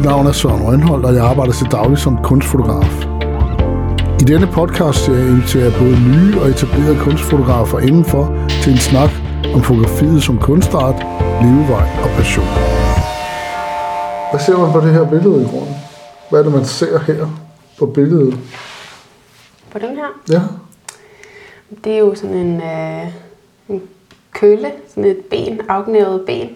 Mit navn er Søren Rønholdt, og jeg arbejder til daglig som kunstfotograf. I denne podcast jeg inviterer jeg både nye og etablerede kunstfotografer indenfor til en snak om fotografiet som kunstart, levevej og passion. Hvad ser man på det her billede i grunden? Hvad er det, man ser her på billedet? På den her? Ja, Det er jo sådan en, øh, en kølle, sådan et ben, afgnævet ben.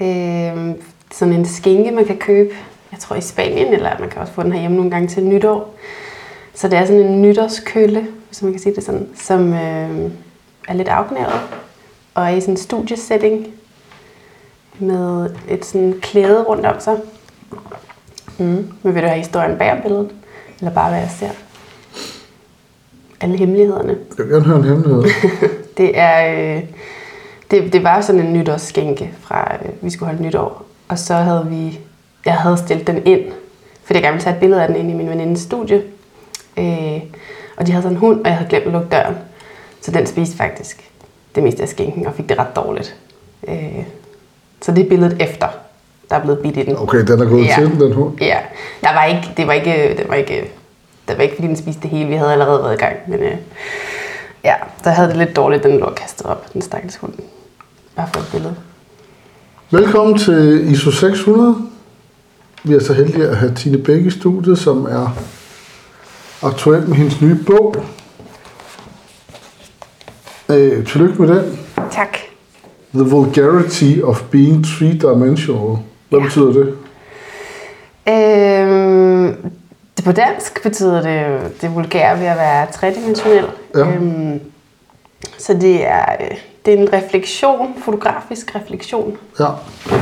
Øh, sådan en skinke, man kan købe, jeg tror i Spanien, eller man kan også få den her hjemme nogle gange til nytår. Så det er sådan en nytårskølle, hvis man kan sige det sådan, som øh, er lidt afgnævet og er i sådan en studiesetting med et sådan klæde rundt om sig. Mm. Men vil du have historien bag billedet? Eller bare hvad jeg ser? Alle hemmelighederne. jeg vil gerne høre en hemmelighed. Det er øh, det, det var sådan en nytårsskænke fra øh, vi skulle holde nytår. Og så havde vi jeg havde stillet den ind, fordi jeg gerne ville tage et billede af den ind i min venindes studie. Øh, og de havde sådan en hund, og jeg havde glemt at lukke døren. Så den spiste faktisk det meste af skænken og fik det ret dårligt. Øh, så det er billedet efter, der er blevet bidt i den. Okay, den er gået Ja. til den, den hund. Ja, der var ikke, det var ikke, det var ikke, det var ikke fordi den spiste det hele, vi havde allerede været i gang, men øh, ja, der havde det lidt dårligt, den lå kastet op, den stakkels hund. Bare for et billede. Velkommen til ISO 600. Vi er så heldige at have Tine Bæk i studiet, som er aktuel med hendes nye bog. Øh, tillykke med den. Tak. The Vulgarity of Being Three-Dimensional. Hvad Ja. betyder det? Øhm, det på dansk betyder det det vulgære ved at være tredimensionel. Ja. Øhm, så det er, øh, det er en refleksion, fotografisk refleksion Ja.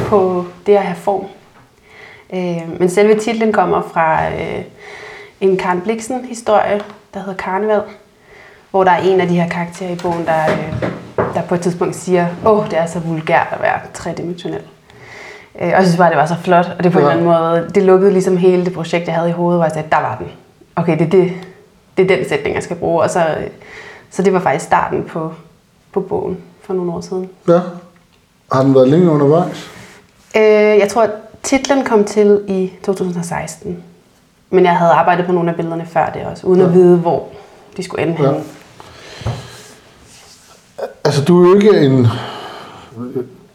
på det at have form. Øh, men selve titlen kommer fra øh, en Karen Bliksen historie, der hedder Karneval, hvor der er en af de her karakterer i bogen, der, øh, der på et tidspunkt siger, åh, oh, det er så vulgært at være tredimensionel. Øh, og jeg synes bare, det var så flot, og det på ja. en eller anden måde, det lukkede ligesom hele det projekt, jeg havde i hovedet, hvor jeg sagde, der var den. Okay, det er, det, det er den sætning, jeg skal bruge. Og så, så det var faktisk starten på, på bogen for nogle år siden. ja. Har den været længe undervejs? Øh, jeg tror, at titlen kom til i 2016. Men jeg havde arbejdet på nogle af billederne før det også, uden ja. at vide, hvor de skulle ende Ja. henne. Altså, du er jo ikke en...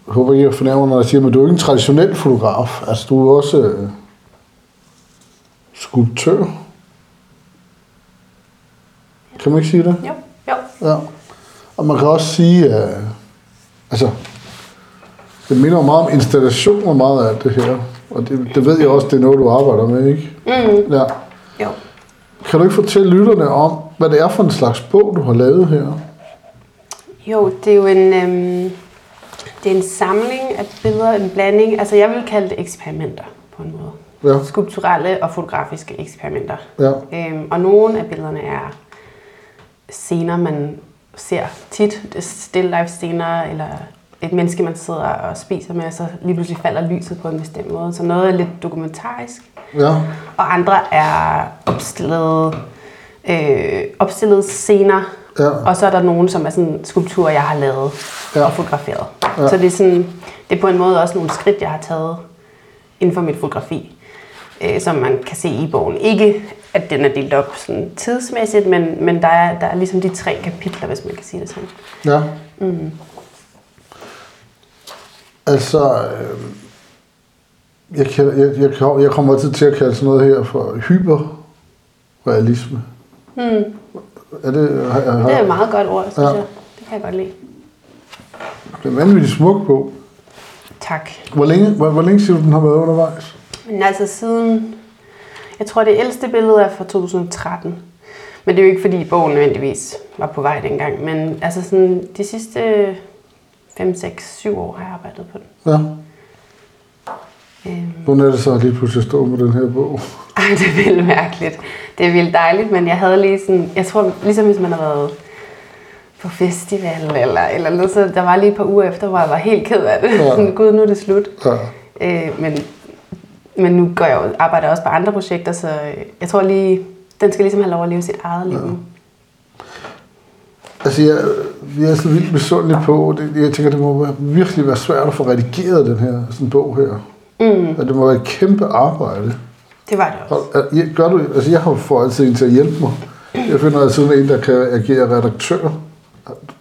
Jeg håber ikke, jeg fornærmer, når jeg siger, men du er ikke en traditionel fotograf. Altså, du er også øh, skulptør. Kan man ikke sige det? Jo, jo. Ja. Og man kan også sige, at altså, det minder meget om installationer meget af det her. Og det, det ved jeg også, det er noget, du arbejder med, ikke? Mm, Ja. jo. Kan du ikke fortælle lytterne om, hvad det er for en slags bog, du har lavet her? Jo, det er jo en, øhm, det er en samling af billeder, en blanding. Altså, jeg vil kalde det eksperimenter på en måde. Ja, Skulpturelle og fotografiske eksperimenter. ja, Øhm, og nogle af billederne er scener, man ser tit. Still life scener, eller et menneske, man sidder og spiser med, og så lige pludselig falder lyset på en bestemt måde. Så noget er lidt dokumentarisk, ja, og andre er opstillede, øh, opstillede scener. ja. Og så er der nogle, som er sådan skulpturer, jeg har lavet Ja. og fotograferet. Ja. Så det er, sådan, det er på en måde også nogle skridt, jeg har taget inden for mit fotografi, øh, som man kan se i bogen. Ikke, at den er delt op sådan tidsmæssigt, men, men der, er, der er ligesom de tre kapitler, hvis man kan sige det sådan. Ja. Mm. Altså, øh, jeg, kalder, jeg, jeg, kan- jeg kommer altid til at kalde sådan noget her for hyperrealisme. Hmm. Er det, har, har, Det er et meget godt ord, synes Ja. jeg. Det kan jeg godt lide. det er en vanvittig smuk på. Tak. Hvor længe, hvor, hvor længe siger du, den har været undervejs? Men altså siden... Jeg tror, det ældste billede er fra 2013. Men det er jo ikke, fordi bogen nødvendigvis var på vej dengang. Men altså sådan, de sidste 5, 6, 7 år har jeg arbejdet på den. Ja. Øhm. Hvordan er det så lige pludselig at stå med den her bog? Ej, det er vildt mærkeligt. Det er vildt dejligt, men jeg havde lige sådan... Jeg tror, ligesom hvis man har været på festival eller, eller noget, så der var lige et par uger efter, hvor jeg var helt ked af det. Ja. Sådan, Gud, nu er det slut. Ja. Øh, men, men nu går jeg jo, arbejder også på andre projekter, så øh, jeg tror lige, den skal ligesom have lov at leve sit eget liv nu. Altså, jeg, jeg er så vildt misundelig på, det, jeg tænker, det må være, virkelig være svært at få redigeret den her sådan bog her. Mm, Og det må være et kæmpe arbejde. det var det også. Og, ja, gør du, altså jeg har fået altid en til at hjælpe mig. Jeg finder altid en, der kan agere redaktør.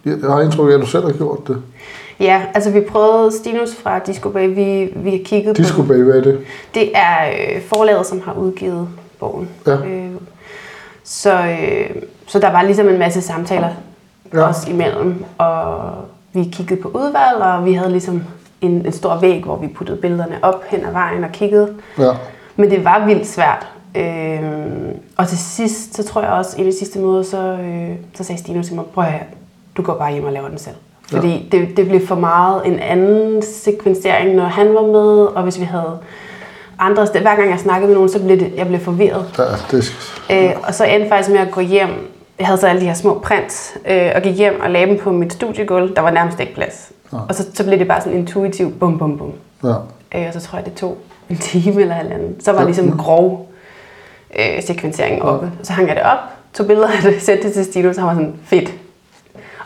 Jeg har indtryk af, at du selv har gjort det. Ja, altså vi prøvede Stinus fra Disco Bay, vi, vi har kigget Disco på... Bay, hvad er det? Det er øh, forlaget, som har udgivet bogen. Ja. Øh, så, øh, så der var ligesom en masse samtaler Ja. os imellem, og vi kiggede på udvalg, og vi havde ligesom en, en stor væg, hvor vi puttede billederne op hen ad vejen og kiggede. Ja. Men det var vildt svært. Øhm, og til sidst, så tror jeg også, i det sidste møde, så, øh, så sagde Stine til mig, prøv at du går bare hjem og laver den selv. Fordi det, det blev for meget en anden sekvensering, når han var med, og hvis vi havde andre steder. Hver gang jeg snakkede med nogen, så blev det, jeg blev forvirret. ja det, Øh, og så endte faktisk med at gå hjem. Jeg havde så alle de her små prints, øh, og gik hjem og lagde dem på mit studiegulv. Der var nærmest ikke plads. Ja. Og så, så blev det bare sådan intuitivt, bum, bum, bum. ja. Øh, og så tror jeg, det tog en time eller halvanden. Så var Ja. ligesom grov øh, sekvenseringen oppe. Så hang jeg det op, tog billeder af det, sendte det til Stino, så han var sådan, fedt.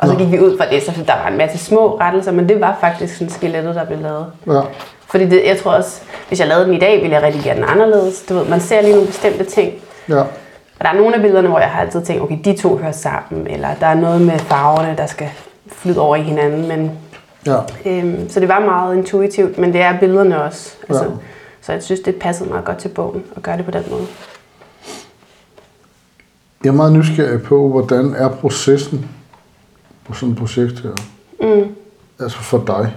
Og så gik vi ud fra det, så der var en masse små rettelser, men det var faktisk sådan skelettet, der blev lavet. ja. Fordi det, jeg tror også, hvis jeg lavede den i dag, ville jeg redigere den anderledes. Du ved, man ser lige nogle bestemte ting. ja. Og der er nogle af billederne, hvor jeg har altid tænkt, okay, de to hører sammen, eller der er noget med farverne, der skal flyde over i hinanden. Men, ja. øhm, så det var meget intuitivt, men det er billederne også. Altså, Ja. Så jeg synes, det passede meget godt til bogen at gøre det på den måde. Jeg er meget nysgerrig på, hvordan er processen på sådan et projekt her? Mm. Altså for dig.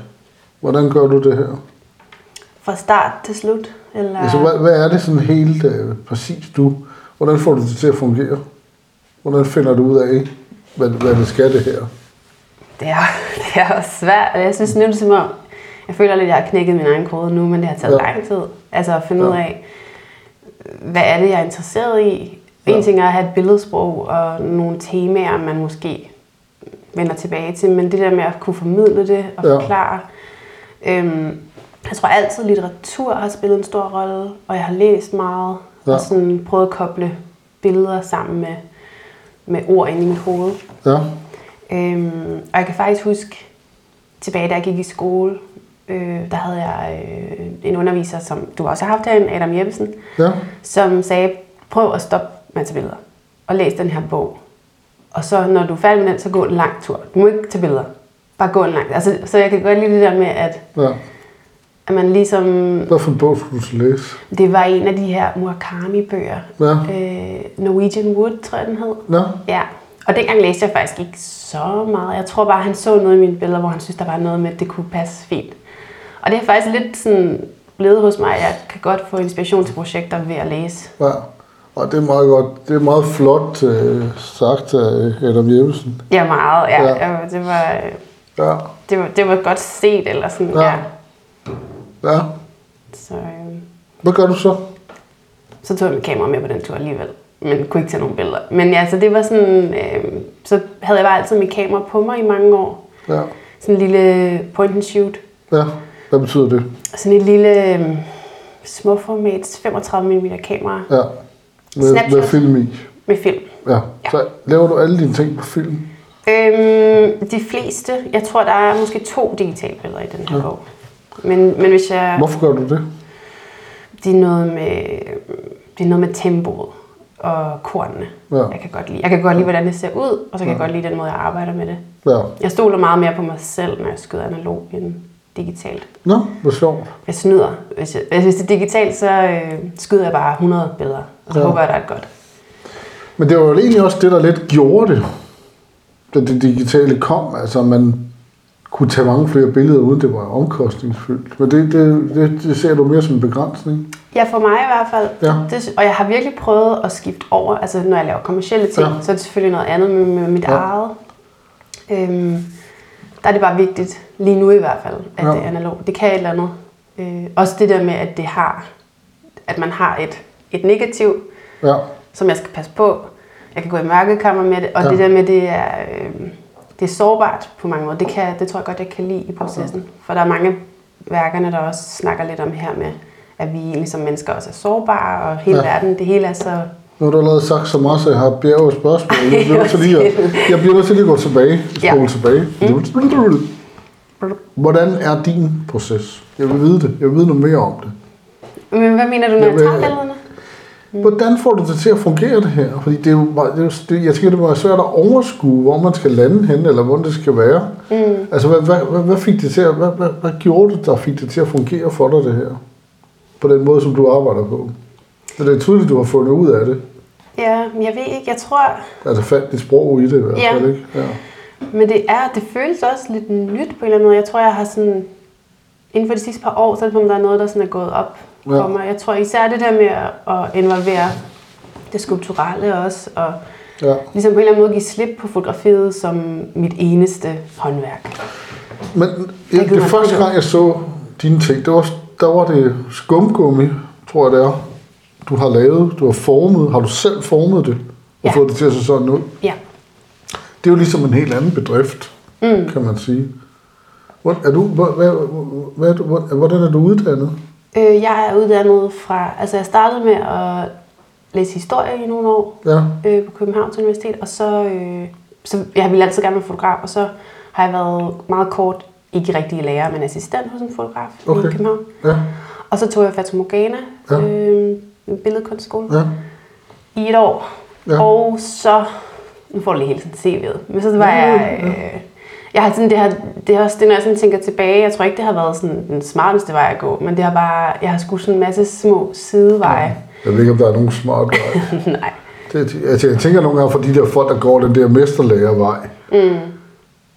Hvordan gør du det her? Fra start til slut? Eller? Altså, hvad, hvad er det sådan helt øh, præcis du? Hvordan får du det til at fungere? Hvordan finder du ud af, hvad, hvad det skal det her? Det er, det er også svært. Jeg synes nu, det er som om, jeg føler lidt, at jeg har knækket min egen kode nu, men det har taget Ja. lang tid. Altså at finde ja. ud af, hvad er det, jeg er interesseret i? Ja. En ting er at have et billedsprog og nogle temaer, man måske vender tilbage til, men det der med at kunne formidle det og Ja. forklare. Øhm, jeg tror altid, litteratur har spillet en stor rolle, og jeg har læst meget, Ja. og sådan prøvet at koble billeder sammen med, med ord ind i mit hoved. Ja, Øhm, og jeg kan faktisk huske, tilbage da jeg gik i skole, øh, der havde jeg øh, en underviser, som du også har haft herinde, Adam Jeppesen, ja, som sagde, prøv at stoppe med billeder, og læs den her bog. Og så når du er færdig med den, så gå en lang tur. Du må ikke tage billeder. Bare gå en lang altså, Så jeg kan godt lide det der med, at, ja. at man ligesom... Hvad for en bog skulle du læse? Det var en af de her Murakami-bøger. Ja. Øh, Norwegian Wood, tror jeg, den hed. Nå, Ja, og dengang læste jeg faktisk ikke så meget. Jeg tror bare, han så noget i mine billeder, hvor han synes, der var noget med, at det kunne passe fint. Og det er faktisk lidt sådan blevet hos mig. Jeg kan godt få inspiration til projekter ved at læse. ja. Og det er meget godt. Det er meget flot øh, sagt af Adam Jeppesen. Ja, meget. Ja, Ja. ja. Det, var, Ja, det, var, det var godt set, eller sådan. Ja. Ja. ja. Så, øh, Hvad gør du så? så tog jeg mit kamera med på den tur alligevel. Men kunne ikke tage nogle billeder. Men ja, så det var sådan... Øh, så havde jeg bare altid mit kamera på mig i mange år. Ja, Sådan en lille point and shoot. ja. Hvad betyder det? Sådan et lille øhm, småformats 35 mm kamera Ja. Med, Snapchat. med film i. med film. Ja. Så laver du alle dine ting på film? Øhm, de fleste, jeg tror, der er måske to digitale billeder i den her ja. bog. Men, men hvis jeg... Hvorfor gør du det? Det er noget med, det er noget med tempoet og kornene. Ja. Jeg kan godt lide. Jeg kan godt lide, hvordan det ser ud, og så kan jeg godt lide den måde, jeg arbejder med det. Ja. Jeg stoler meget mere på mig selv, når jeg skyder analog end digitalt. Nå, hvor sjovt. Jeg snyder. Hvis, jeg, hvis det er digitalt, så øh, skyder jeg bare 100 billeder, og så Ja. håber jeg, der er godt. Men det var jo egentlig også det, der lidt gjorde det, da det digitale kom. Altså, man kunne tage mange flere billeder, uden det var omkostningsfyldt. Men det, det, det, det ser du mere som en begrænsning. Ja, for mig i hvert fald. Ja. Det, og jeg har virkelig prøvet at skifte over. Altså, når jeg laver kommersielle ting, Ja. så er det selvfølgelig noget andet med, med mit Ja. eget. Øhm, der er det bare vigtigt, lige nu i hvert fald, at Ja. det er analogt. Det kan et eller andet. Øh, også det der med, at det har, at man har et, et negativ, Ja, som jeg skal passe på. Jeg kan gå i mørkekammer med det, og Ja. ja. det der med, det er, øh, det er sårbart på mange måder. Det, kan, det tror jeg godt, jeg kan lide i processen. For der er mange værkerne, der også snakker lidt om her med, at vi ligesom mennesker også er sårbare, og hele Ja. ja. verden, det hele er så... nu har du allerede sagt så meget, så jeg har bjerget spørgsmål. Jeg bliver nødt til lige at, jeg bliver nødt til lige at gå tilbage, spole Ja. tilbage. Hvordan er din proces? Jeg vil vide det. Jeg vil vide noget mere om det. Men hvad mener du, tager billederne? Hvordan får du det til at fungere det her? Fordi det er jo, meget- det er jo det, jeg tænker, det være svært at overskue, hvor man skal lande hen, eller hvordan det skal være. Mm. Altså, hvad, hvad, hvad, hvad, fik det til at, hvad, hvad, hvad gjorde det, der fik det til at fungere for dig, det her? På den måde, som du arbejder på. Så det er tydeligt, du har fundet ud af det. Ja, men jeg ved ikke. Jeg tror, Altså fandt dit sprog i det i hvert Ja. fald, ikke? Ja. Men det er, det føles også lidt nyt på en eller anden måde. Jeg tror, jeg har sådan, inden for de sidste par år, så er det om, der er noget, der sådan er gået op Ja. for mig. Jeg tror især det der med at, involvere det skulpturelle også, og ja. ligesom på en eller anden måde give slip på fotografiet som mit eneste håndværk. Men ja, det man første gang, jeg så dine ting, det var, der var det skumgummi, tror jeg det er, du har lavet, du har formet. Har du selv formet det? Og Ja. fået det til at se sådan ud? Ja. Det er jo ligesom en helt anden bedrift, mm. kan man sige. Hvor- Er du, hvad, hvad, hvad, hvordan er du uddannet? Øh, jeg er uddannet fra, altså jeg startede med at læse historie i nogle år Ja, øh, på Københavns Universitet, og så, øh, så jeg ville altid gerne være fotograf, og så har jeg været meget kort, ikke rigtig lærer, men assistent hos en fotograf Okay. i København. ja, Og så tog jeg Fata Morgana, Ja. ja. øh, billedkunstskole, ja. i et år. Ja. Ja. Og så, nu får du lige hele tiden CV'et, men så var jeg, øh, jeg har sådan, det, har, det er også det, når jeg sådan tænker tilbage, jeg tror ikke, det har været sådan den smarteste vej at gå, men det har bare, jeg har skudt sådan en masse små sideveje. Jeg ved ikke, om der er nogen smart vej. Nej. Det, altså, jeg tænker nogle gange for de der folk, der går den der mesterlærervej, mm.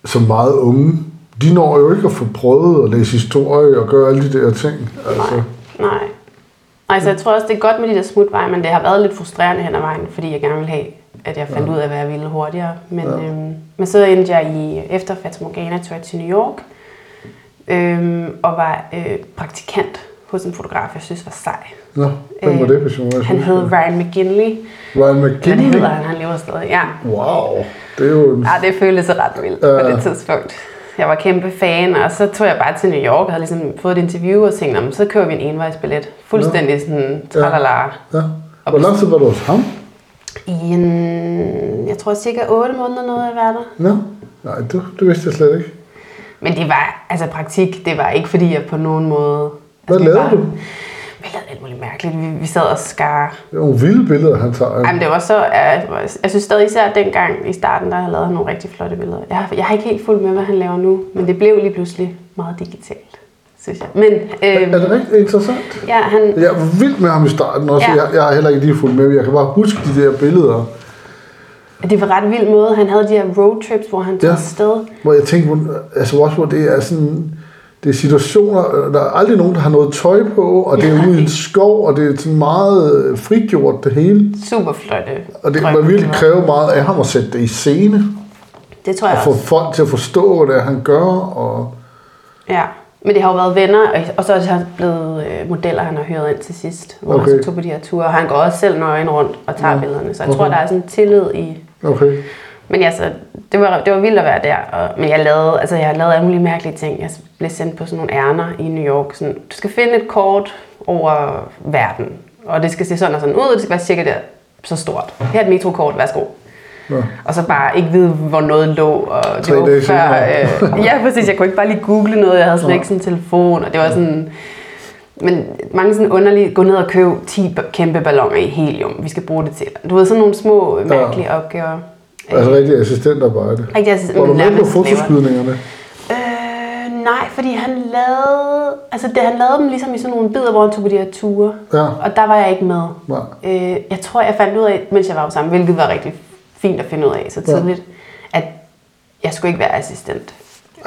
som meget unge, de når jo ikke at få prøvet at læse historie og gøre alle de der ting. Altså, Nej. Altså, jeg tror også, det er godt med de der smutveje, men det har været lidt frustrerende hen ad vejen, fordi jeg gerne ville have, at jeg fandt ja. ud af, hvad jeg ville hurtigere. Men, ja. øhm, men så endte jeg i, efter Fata Morgana, tog jeg til New York, øhm, og var øh, praktikant hos en fotograf, jeg synes var sej. Nå, hvem var det, hvis jeg Øh, Han hed Ryan McGinley. Ryan det McKinley? hedder han, han lever stadig. Ja. Wow, det er jo en... ja, det føltes ret vildt Ja. på det tidspunkt. Jeg var kæmpe fan, og så tog jeg bare til New York og havde ligesom fået et interview og tænkte, "Nå, men så køber vi en envejsbillet. Fuldstændig sådan tralala. Ja. Hvor lang tid var du hos ham? I en, jeg tror cirka 8 måneder nåede jeg at være der. Nå, nej, det, det vidste jeg slet ikke. Men det var, altså praktik, det var ikke fordi jeg på nogen måde... Hvad altså, lavede var- du? Vi lavede alt muligt mærkeligt. Vi, vi sad og skar. Det er nogle vilde billeder, han tager. Jamen det var så, jeg, jeg synes stadig især dengang i starten, der lavede han nogle rigtig flotte billeder. Jeg, har- jeg har ikke helt fulgt med, hvad han laver nu, men det blev lige pludselig meget digitalt, synes jeg. Men øh, Er det rigtig interessant? ja, han, Jeg var vild med ham i starten også. Ja. Jeg, jeg har heller ikke lige fulgt med. Jeg kan bare huske de der billeder, det var ret vild måde. Han havde de her roadtrips, hvor han tog Ja. afsted. hvor jeg tænkte, altså også hvor det er sådan, det er situationer, der er aldrig nogen, der har noget tøj på, og det er ude i en skov, og det er sådan meget øh, frigjort det hele. Super flotte. Og det man virkelig kræve meget af ham at sætte det i scene, Det tror og jeg få også. folk til at forstå, hvad det er, han gør, og Ja, men det har jo været venner, og- så er han blevet øh, modeller, han har hyret ind til sidst, hvor okay. Han så tog på de her ture. Og han går også selv nøgen rundt og tager ja. billederne, så jeg Okay. tror, der er sådan tillid i... okay. Men altså, det var, det var vildt at være der, og, men jeg lavede, altså, jeg lavede alle mulige mærkelige ting. Jeg blev sendt på sådan nogle ærner i New York. Sådan, du skal finde et kort over verden, og det skal se sådan og sådan ud, og det skal være cirka der så stort. Her er et metrokort, værsgo. Nå. Og så bare ikke vide, hvor noget lå. Og det Tre var dage før, øh, ja, præcis. Jeg kunne ikke bare lige google noget. Jeg havde slet ikke sådan en telefon. Og det var sådan... Men mange sådan underlige... Gå ned og købe 10 ba- kæmpe balloner i helium. Vi skal bruge det til. Du ved, sådan nogle små mærkelige opgaver. Altså rigtig assistentarbejde. Rigtig, altså, Var du med på fotoskydningerne? Øh, nej, fordi han lavede... Altså, det, han lavede dem ligesom i sådan nogle bidder, hvor han tog på de her ture. Ja. Og der var jeg ikke med. Nej. Øh, jeg tror, jeg fandt ud af, mens jeg var sammen, hvilket var rigtig fint at finde ud af så tidligt, at jeg skulle ikke være assistent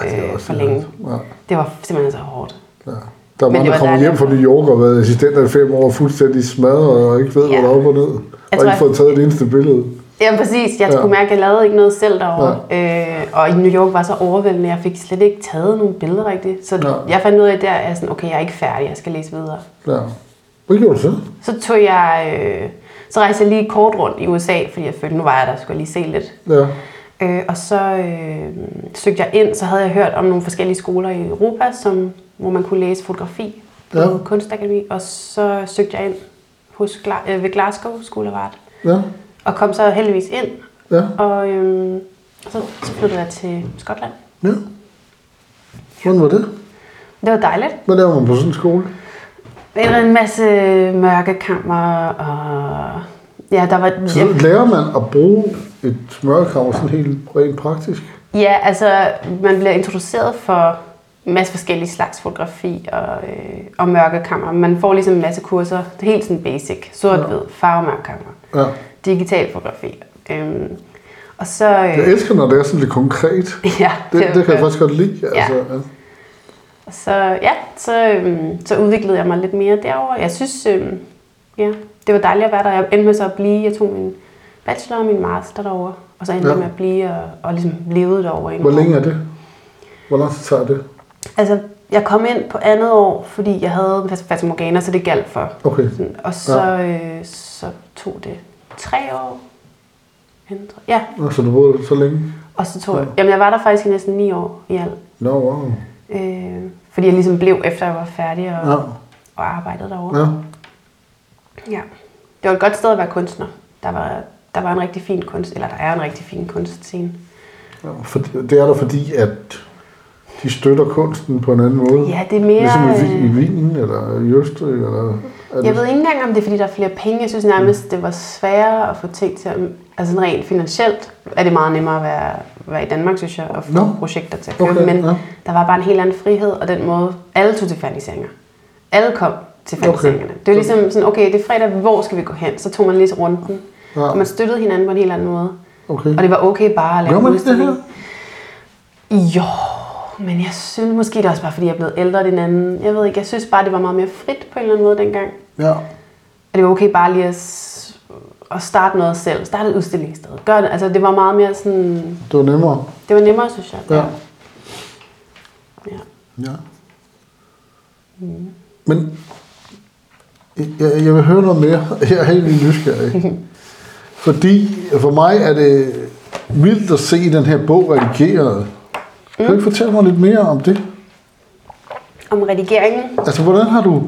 øh, også for længe. Ja. Det var simpelthen så hårdt. Ja. Der er mange, der kommer hjem fra New York og har været assistenter i fem år fuldstændig smadret og ikke ved, Ja. hvad der er op og ned. Jeg Og tror, ikke jeg- fået taget det eneste billede. Ja, præcis. Jeg Ja. skulle mærke, at jeg lavede ikke noget selv derovre. Øh, og i New York var så overvældende, jeg fik slet ikke taget nogle billeder rigtigt. Så Ja. jeg fandt ud af, at der er sådan, okay, jeg er ikke færdig, jeg skal læse videre. Ja. Hvad gjorde du så? Så tog jeg, øh, så rejste jeg lige kort rundt i USA, fordi jeg følte, nu var jeg der, skulle jeg lige se lidt. Ja. Øh, og så øh, søgte jeg ind, så havde jeg hørt om nogle forskellige skoler i Europa, som, hvor man kunne læse fotografi på Ja. kunstakademi. Og så søgte jeg ind hos øh, ved Glasgow School of Art. Ja. Og kom så heldigvis ind, Ja. og øh, så, så flyttede jeg til Skotland. Ja. Hvordan var det? Det var dejligt. Hvad laver man på sådan en skole? Der var en masse mørkekammer, og ja, der var... Så lærer man at bruge et mørkekammer sådan helt rent praktisk? Ja, altså man bliver introduceret for en masse forskellige slags fotografi og, øh, og mørkekammer. Man får ligesom en masse kurser, det er helt sådan basic, sort-hvid, farvemørkekammer, Ja. digital fotografi. Øhm, og så... Øh, Jeg elsker, når det er sådan lidt konkret. ja, Det, det, det kan jeg faktisk godt lide. Ja. Altså, ja. Og så, ja, så, øhm, så udviklede jeg mig lidt mere derover. Jeg synes, øhm, ja, det var dejligt at være der. Jeg endte med så at blive, jeg tog min bachelor og min master derovre. Og så endte Ja. med at blive og, og ligesom levede derovre. Hvor længe er det? Hvor lang tid tager det? Altså, jeg kom ind på andet år, fordi jeg havde Fata Morgana, så det galt for. Okay. Sådan, og så, øh, så tog det tre år. Ændre. Ja, Nå, så du boede så længe? og så tog jeg, jamen jeg var der faktisk i næsten ni år i alt. Nå, wow. Øh, fordi jeg ligesom blev, efter jeg var færdig og, Ja. og arbejdede derovre. ja. Ja. Det var et godt sted at være kunstner. Der var, der var en rigtig fin kunst, eller der er en rigtig fin kunstscene. ja. For, det er der fordi, at de støtter kunsten på en anden måde? Ja, det er mere... Ligesom i, i Wien, eller i Østrig, eller... Er det, Jeg ved ikke engang, om det er, fordi der er flere penge. Jeg synes nærmest, det var sværere at få ting til at... Altså sådan rent finansielt er det meget nemmere at være, være i Danmark, synes jeg, og få Nå. projekter til at købe. Okay, Men ja. der var bare en helt anden frihed, og den måde, alle tog til faniseringer. Alle kom til faniseringerne. Det var ligesom sådan, okay, det er fredag, hvor skal vi gå hen? Så tog man lige runden, Ja. og man støttede hinanden på en helt anden måde. Okay. Og det var okay bare at lave Gør man ikke det udstilling. Jo, men jeg synes måske det er også bare, fordi jeg er blevet ældre end anden. Jeg ved ikke, jeg synes bare, det var meget mere frit på en eller anden måde dengang. Ja. Og det var okay bare lige at, at starte noget selv. Starte et udstillingssted. Gør det. Altså, det var meget mere sådan... Det var nemmere. Det var nemmere, synes jeg. Ja. ja. Ja. Men jeg, jeg vil høre noget mere. Jeg er helt vildt nysgerrig. Fordi for mig er det vildt at se den her bog redigeret. Kan du ikke fortælle mig lidt mere om det? Om redigeringen. Altså, hvordan har du,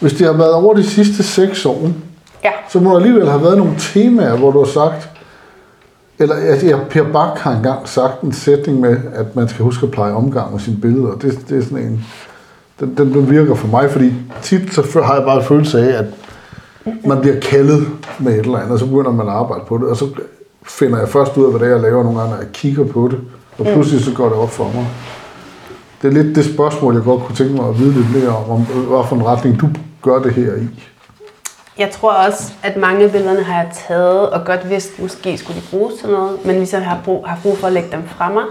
hvis det har været over de sidste seks år, Ja. så må der alligevel have været nogle temaer, hvor du har sagt, eller at ja, Per Bak har engang sagt en sætning med, at man skal huske at pleje omgang med sine billeder. Det, det er sådan en, den, den, den virker for mig, fordi tit så har jeg bare en følelse af, at man bliver kaldet med et eller andet, og så begynder man at arbejde på det, og så finder jeg først ud af, hvad det er, jeg laver nogle gange, når jeg kigger på det, og pludselig så går det op for mig. Det er lidt det spørgsmål, jeg godt kunne tænke mig at vide lidt mere om, om hvad for en retning du gør det her i. Jeg tror også, at mange af billederne har jeg taget, og godt vidst, måske skulle de bruges til noget, men ligesom har brug, har brug for at lægge dem fra mig,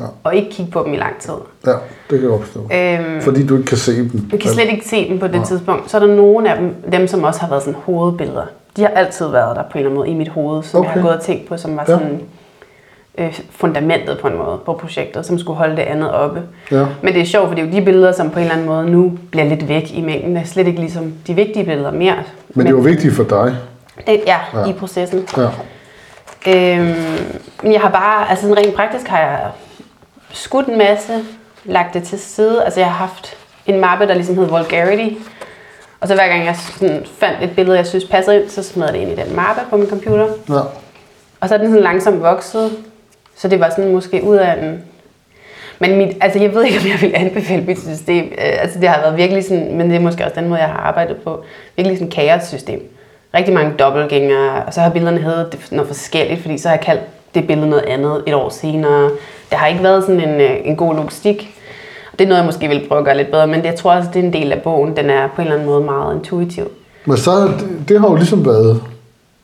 Ja. og ikke kigge på dem i lang tid. Ja, det kan jeg opstå. Øhm, Fordi du ikke kan se dem. Vi kan slet ikke se dem på det tidspunkt. Så er der nogle af dem, dem som også har været sådan hovedbilleder. De har altid været der på en eller anden måde i mit hoved, som okay. jeg har gået og tænkt på, som var Ja. sådan øh, fundamentet på en måde på projektet, som skulle holde det andet oppe. Ja. Men det er sjovt, for det er jo de billeder, som på en eller anden måde nu bliver lidt væk i mængden. Det er slet ikke ligesom de vigtige billeder mere. Men det var vigtigt for dig. det, ja, Ja. ja, i processen. Ja. Øhm, men jeg har bare, altså sådan rent praktisk har jeg skudt en masse, lagt det til side. Altså jeg har haft en mappe, der ligesom hed Vulgarity. Og så hver gang jeg sådan fandt et billede, jeg synes passede ind, så smed jeg det ind i den mappe på min computer. Ja. Og så er den sådan langsomt vokset. Så det var sådan måske ud af en... Men mit, altså jeg ved ikke, om jeg vil anbefale mit system. Øh, Altså det har været virkelig sådan, men det er måske også den måde, jeg har arbejdet på. Virkelig sådan kaos-system. Rigtig mange dobbeltgængere, og så har billederne heddet noget forskelligt, fordi så har jeg kaldt det billede noget andet et år senere. Der har ikke været sådan en, øh, en god logistik. Og det er noget, jeg måske vil prøve at gøre lidt bedre, men jeg tror også, det er en del af bogen. Den er på en eller anden måde meget intuitiv. Men så, det, det har jo ligesom været...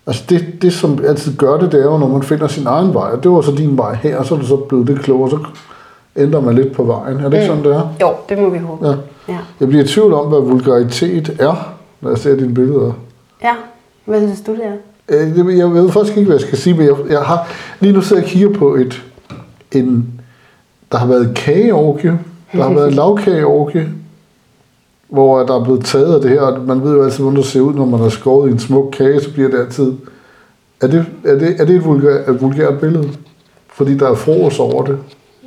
Altså det, det, som altid gør det, det er jo, når man finder sin egen vej. Og det var så din vej her, og så er du så blevet det klogere, så ændrer man lidt på vejen. Er det ikke sådan, det er? Jo, det må vi håbe. Ja. Ja. Jeg bliver i tvivl om, hvad vulgaritet er, når jeg ser dine billeder. ja. Hvad synes du, det er? Øh, Jeg, jeg ved faktisk ikke, hvad jeg skal sige, men jeg, jeg har, lige nu sidder jeg og kigger på et, en, der har været kageorgie, der har været lavkageorgie, hvor der er blevet taget af det her, og man ved jo altid, hvordan det ser ud, når man har skåret i en smuk kage, så bliver det altid... Er det, er det, er det et, vulgær, et vulgært billede? Fordi der er fros over det.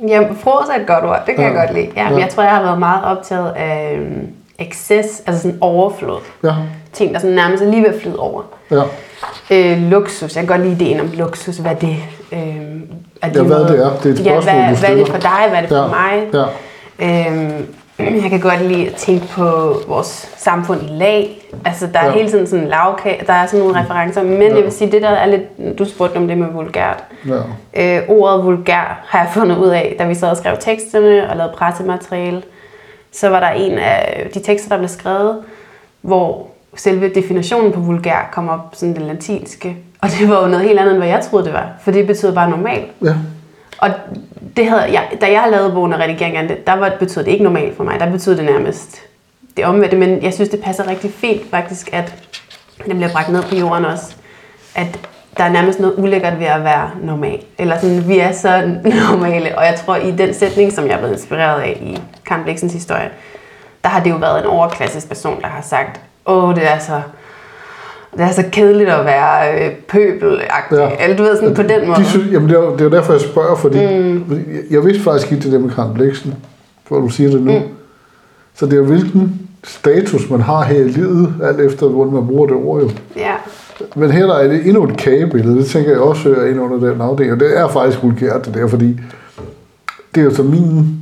Ja, fros er et godt ord. Det kan ja. Jeg godt lide. Ja, men Ja. jeg tror, jeg har været meget optaget af øhm, excess, altså sådan overflod. Ja, Ting, der sådan nærmest er lige ved at flyde over. Ja. Øh, luksus. Jeg kan godt lide ideen om luksus. Hvad det, øh, er Ja, hvad det er. Det er et ja, spørgsmål, hvad, hvad er det for dig? Hvad er det for Ja, mig? ja. Øhm, Jeg kan godt lide at tænke på vores samfund i lag. Altså, der er Ja. hele tiden sådan lavkage, der er sådan nogle referencer. Men jeg vil sige, det der er lidt, du spurgte om det med vulgært. Ja. Øh, ordet vulgær har jeg fundet ud af, da vi sad og skrev teksterne og lavede pressemateriale. Så var der en af de tekster, der blev skrevet, hvor selve definitionen på vulgær kom op, sådan det latinske. Og det var jo noget helt andet, end hvad jeg troede, det var. For det betyder bare normal. Ja. Og det havde jeg, da jeg lavede bogen og redigeringen det, der var, betød det ikke normalt for mig. Der betød det nærmest det omvendte. Men jeg synes, det passer rigtig fint faktisk, at den bliver bragt ned på jorden også. At der er nærmest noget ulækkert ved at være normal. Eller sådan, vi er så normale. Og jeg tror, i den sætning, som jeg er blevet inspireret af i Karen Bliksens historie, der har det jo været en overklasses person, der har sagt, åh, det er så, det er så kedeligt at være øh, pøbelagtig. Ja. Eller du ved, sådan på den måde. De synes, jamen det er, det er derfor, jeg spørger, fordi mm. jeg, jeg vidste faktisk ikke det der med Karen Bliksen, før du siger det nu. Mm. Så det er jo hvilken status man har her i livet, alt efter hvordan man bruger det ord jo. Ja. Men her der er det endnu et kagebillede, det tænker jeg også hører ind under den afdeling, og det er faktisk vulgært det der, fordi det er jo så min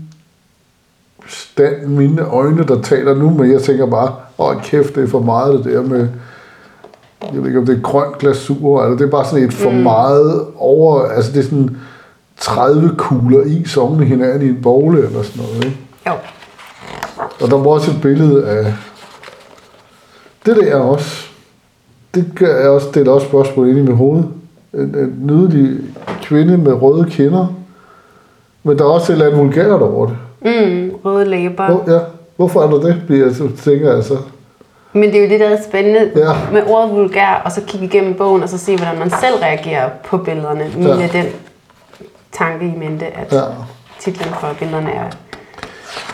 stand, mine øjne, der taler nu, men jeg tænker bare, åh kæft, det er for meget det der med, jeg ved ikke om det er grønt glasur, eller det er bare sådan et for mm. meget over, altså det er sådan 30 kugler is oven i hinanden i en bogle eller sådan noget, ikke? Jo. Og der var også et billede af det der også. Det gør jeg også, det er også spørgsmål inde i mit hoved. En, en nydelig kvinde med røde kinder. Men der er også et eller andet vulgært over det. Mm, røde læber. Hvor, ja, hvorfor er der det, bliver jeg tænker jeg så. Men det er jo det, der er spændende Ja. med ordet vulgær, og så kigge igennem bogen, og så se, hvordan man selv reagerer på billederne. Ja. Med den tanke i mente, at Ja. titlen for billederne er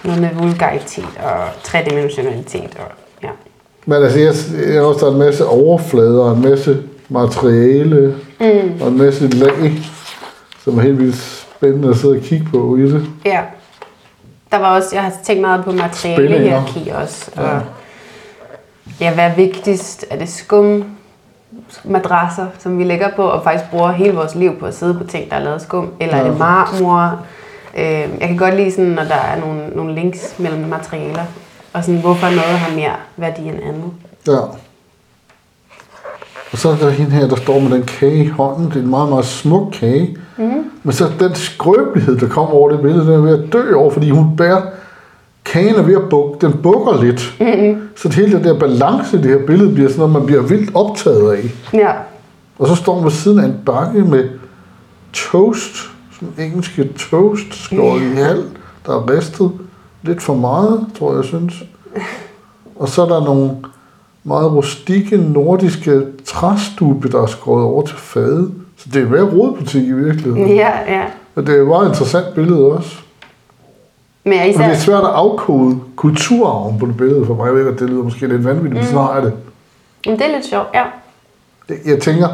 noget med vulgaritet og tredimensionalitet. Og, ja. Men altså, jeg, jeg også, der er en masse overflader, og en masse materiale, mm. og en masse lag, som er helt vildt spændende at sidde og kigge på i det. ja. Der var også, jeg har tænkt meget på materialehierarki også. Og, Ja. ja, hvad er vigtigst? Er det skum, madrasser, som vi lægger på, og faktisk bruger hele vores liv på at sidde på ting, der er lavet af skum? Eller er Ja. det marmor? Øh, jeg kan godt lide, sådan, når der er nogle, nogle links mellem materialer, og sådan, hvorfor noget har mere værdi end andet. Ja. Og så er der hende her, der står med den kage i hånden. Det er en meget, meget smuk kage. Mm. Men så den skrøbelighed, der kommer over det billede, den er ved at dø over, fordi hun bærer kagen er ved at bukke. Den bukker lidt. Mm-hmm. Så det hele den der balance i det her billede bliver sådan noget, man bliver vildt optaget af. Ja, Og så står hun ved siden af en bakke med toast. Sådan engelske toast, skåret i halv. Der er ristet lidt for meget, tror jeg, synes. Og så er der nogle meget rustikke nordiske træstube, der er skåret over til fade. Så det er mere rådbutik i virkeligheden. ja, ja. Og det er et meget interessant billede også. Men jeg er Og det især... er svært at afkode kulturarven på det billede for mig. Jeg ved, at det lyder måske lidt vanvittigt, men sådan jeg det. Men det er lidt sjovt, ja. Jeg- Jeg tænker,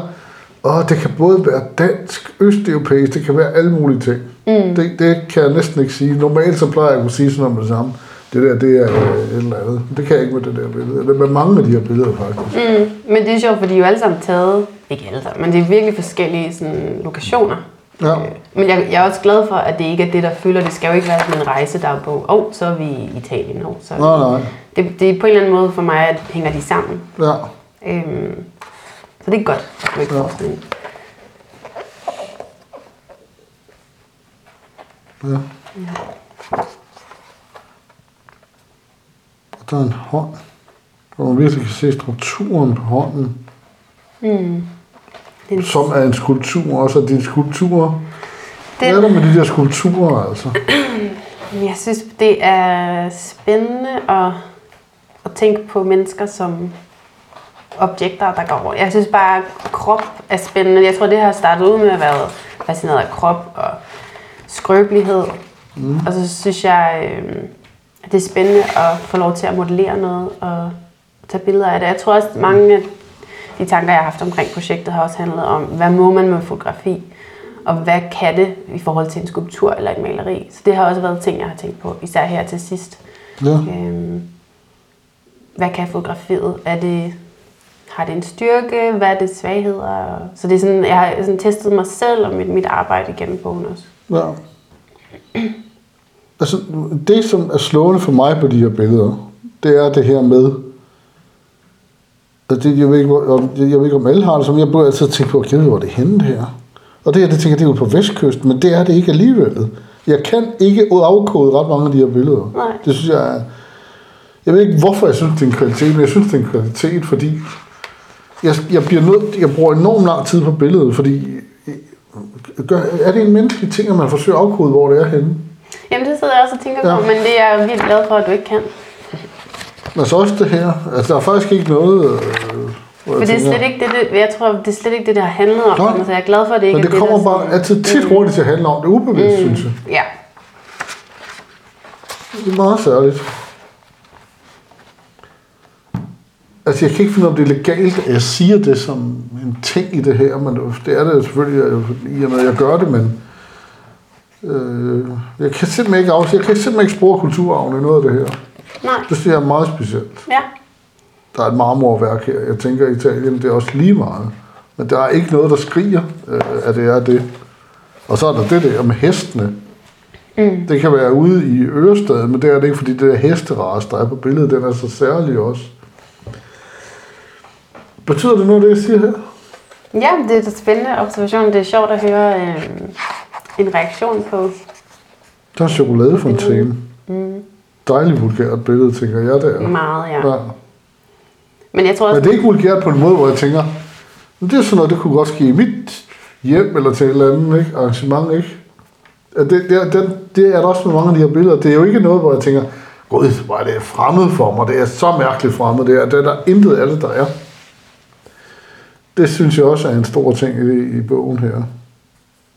åh, det kan både være dansk, østeuropæisk, det kan være alle mulige ting. Mm. Det, det kan jeg næsten ikke sige. Normalt så plejer jeg at kunne sige sådan noget med det samme. Det der, det er øh, et eller andet. Det kan jeg ikke med det der billede. Eller med mange af de her billeder, faktisk. Mm. Men det er sjovt, fordi de er jo alle sammen taget, ikke alle sammen, men det er virkelig forskellige sådan, lokationer. Ja. Øh, Men jeg, jeg er også glad for, at det ikke er det, der følger. Det skal jo ikke være sådan en rejsedagbog. Åh, oh, så er vi i Italien. Oh, så er vi... Nej, nej. Det, det er på en eller anden måde for mig, at hænger de sammen. Ja. Øhm, så det er godt, at du ikke Ja. får sådan en. ja. Der er en hånd, hvor man virkelig kan se strukturen på hånden, Mm. Som er en skulptur også. Og dine skulpturer, hvad er den, der med de der skulpturer, altså? jeg synes, det er spændende at, at tænke på mennesker som objekter, der går rundt. Jeg synes bare, at krop er spændende. Jeg tror, det har startet ud med at være fascineret af krop og skrøbelighed. Mm. Og så synes jeg, øh, det er spændende at få lov til at modellere noget og tage billeder af det. Jeg tror også, at mange af de tanker, jeg har haft omkring projektet, har også handlet om, hvad må man med fotografi? Og hvad kan det i forhold til en skulptur eller et maleri? Så det har også været ting, jeg har tænkt på, især her til sidst. Ja. Øhm, hvad kan fotografiet? Er det, har det en styrke? Hvad er det svagheder? Så det er sådan, jeg har sådan testet mig selv og mit, mit arbejde igennem bogen også. Ja. Altså, det som er slående for mig på de her billeder, det er det her med, at det, jeg, ved ikke, om, jeg ved ikke, om alle har det, som jeg burde altid tænke på, ved, hvor det er henne her. Og det her, det tænker jeg, det er ude på vestkysten, men det er det ikke alligevel. Jeg kan ikke afkode ret mange af de her billeder. Nej. Det synes jeg er, jeg ved ikke, hvorfor jeg synes, det er en kvalitet, men jeg synes, det er en kvalitet, fordi jeg, jeg, bliver nødt, jeg bruger enormt lang tid på billedet, fordi gør, er det en menneskelig ting, at man forsøger at afkode, hvor det er henne? Jamen, det sidder jeg også og tænker Ja. på, men det er jeg vildt glad for, at du ikke kan. Men så også det her. Altså, der er faktisk ikke noget... Øh, For det er slet ikke det, det, jeg tror, det er slet ikke det, der har handlet om. Nej. Så jeg er glad for, at det ikke Men det er kommer det, der bare altid tit hurtigt til at handle om det ubevidst, mm. synes jeg. Ja, Det er meget særligt. Altså, jeg kan ikke finde ud af, om det er legalt, at jeg siger det som en ting i det her, men det er det selvfølgelig, i og med, at jeg gør det, men øh, jeg kan simpelthen ikke af, jeg kan simpelthen ikke spore kulturarven i noget af det her. nej, Det synes jeg er meget specielt. ja. Der er et marmorværk her. Jeg tænker, at Italien, det er også lige meget. Men der er ikke noget, der skriger, øh, at det er det. Og så er der det der med hestene. Mm. Det kan være ude i Ørestad, men det er det ikke, fordi det der hesteras, der er på billedet, den er så særlig også. Betyder det noget, det jeg siger her? Ja, det er en spændende observation. Det er sjovt at høre øh, en reaktion på. Der er chokoladefontæne. Mm. Dejligt vulgært billede, tænker jeg der. Meget, ja. Ja. Men jeg tror også, Men det er ikke vulgært på en måde, hvor jeg tænker, det er sådan noget, det kunne godt ske i mit hjem eller til et eller andet ikke? arrangement, ikke? Det, det, den, det er der også med mange af de her billeder. Det er jo ikke noget, hvor jeg tænker, gud, hvor er det fremmed for mig. Det er så mærkeligt fremmed. Det er, det er der intet af det, der er. Det synes jeg også er en stor ting i, i bogen her.